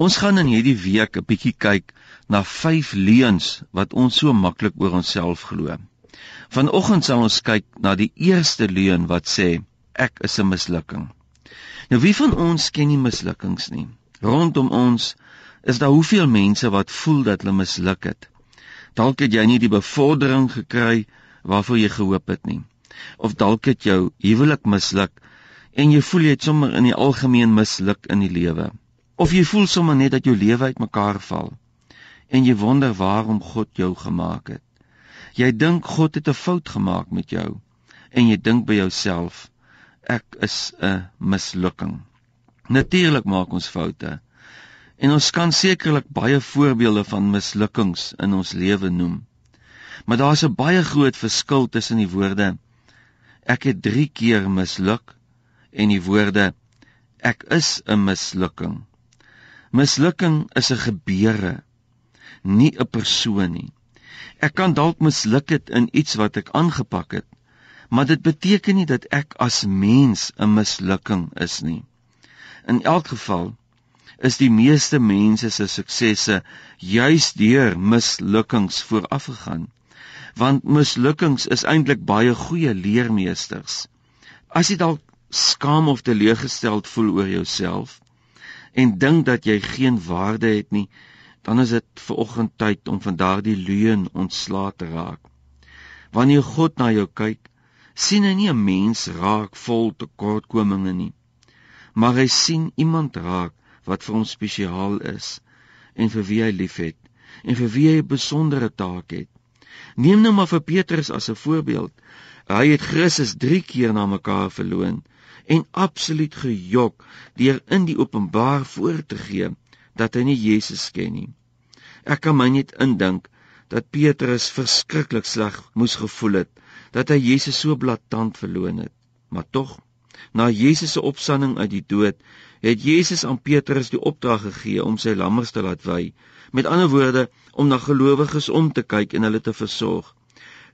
Ons gaan in hierdie week 'n bietjie kyk na vyf leuns wat ons so maklik oor onsself glo. Vanoggend sal ons kyk na die eerste leuen wat sê ek is 'n mislukking. Nou wie van ons ken nie mislukkings nie? Rondom ons is daar hoeveel mense wat voel dat hulle misluk het. Dalk het jy nie die bevordering gekry waarvoor jy gehoop het nie. Of dalk het jou huwelik misluk en jy voel jy het sommer in die algemeen misluk in die lewe. Of jy voel sommer net dat jou lewe uitmekaar val en jy wonder waarom God jou gemaak het. Jy dink God het 'n fout gemaak met jou en jy dink by jouself ek is 'n mislukking. Natuurlik maak ons foute. En ons kan sekerlik baie voorbeelde van mislukkings in ons lewe noem. Maar daar's 'n baie groot verskil tussen die woorde ek het 3 keer misluk en die woorde ek is 'n mislukking. Mislukking is 'n gebeure, nie 'n persoon nie. Ek kan dalk misluk het in iets wat ek aangepak het, maar dit beteken nie dat ek as mens 'n mislukking is nie. In elk geval is die meeste mense se suksesse juis deur mislukkings voorafgegaan. Want mislukkings is eintlik baie goeie leermeesters. As jy dalk skaam of teleurgesteld voel oor jouself, en dink dat jy geen waarde het nie, dan is dit ver oggend tyd om van daardie leuen ontslae te raak. Wanneer God na jou kyk, sien hy nie 'n mens raak vol tekortkominge nie, maar hy sien iemand raak wat vir hom spesiaal is en vir wie hy liefhet en vir wie hy 'n besondere taak het. Neem nou maar vir Petrus as 'n voorbeeld. Hy het Christus 3 keer na mekaar verloon en absoluut gejok deur in die openbaar voor te gee dat hy nie Jesus ken nie. Ek kan my net indink dat Petrus verskriklik sleg moes gevoel het dat hy Jesus so blaatant verloon het. Maar tog, na Jesus se opstanding uit die dood, het Jesus aan Petrus die opdrag gegee om sy lammers te laat wy. Met ander woorde, om na gelowiges om te kyk en hulle te versorg.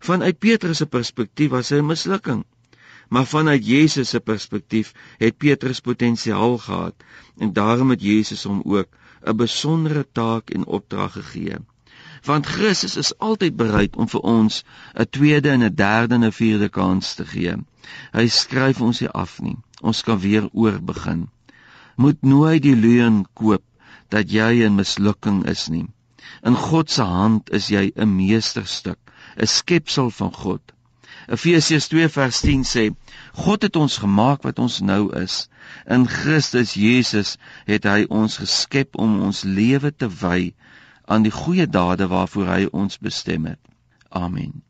Vanuit Petrus se perspektief was hy 'n mislukking. Maar vanuit Jesus se perspektief het Petrus potensiaal gehad en daarom het Jesus hom ook 'n besondere taak en opdrag gegee. Want Christus is altyd bereid om vir ons 'n tweede en 'n derde en 'n vierde kans te gee. Hy skryf ons nie af nie. Ons kan weer oor begin. Moet nooit die leuen koop dat jy 'n mislukking is nie. In God se hand is jy 'n meesterstuk, 'n skepsel van God. Efesiërs 2 vers 10 sê: God het ons gemaak wat ons nou is. In Christus Jesus het hy ons geskep om ons lewe te wy aan die goeie dade waarvoor hy ons bestem het. Amen.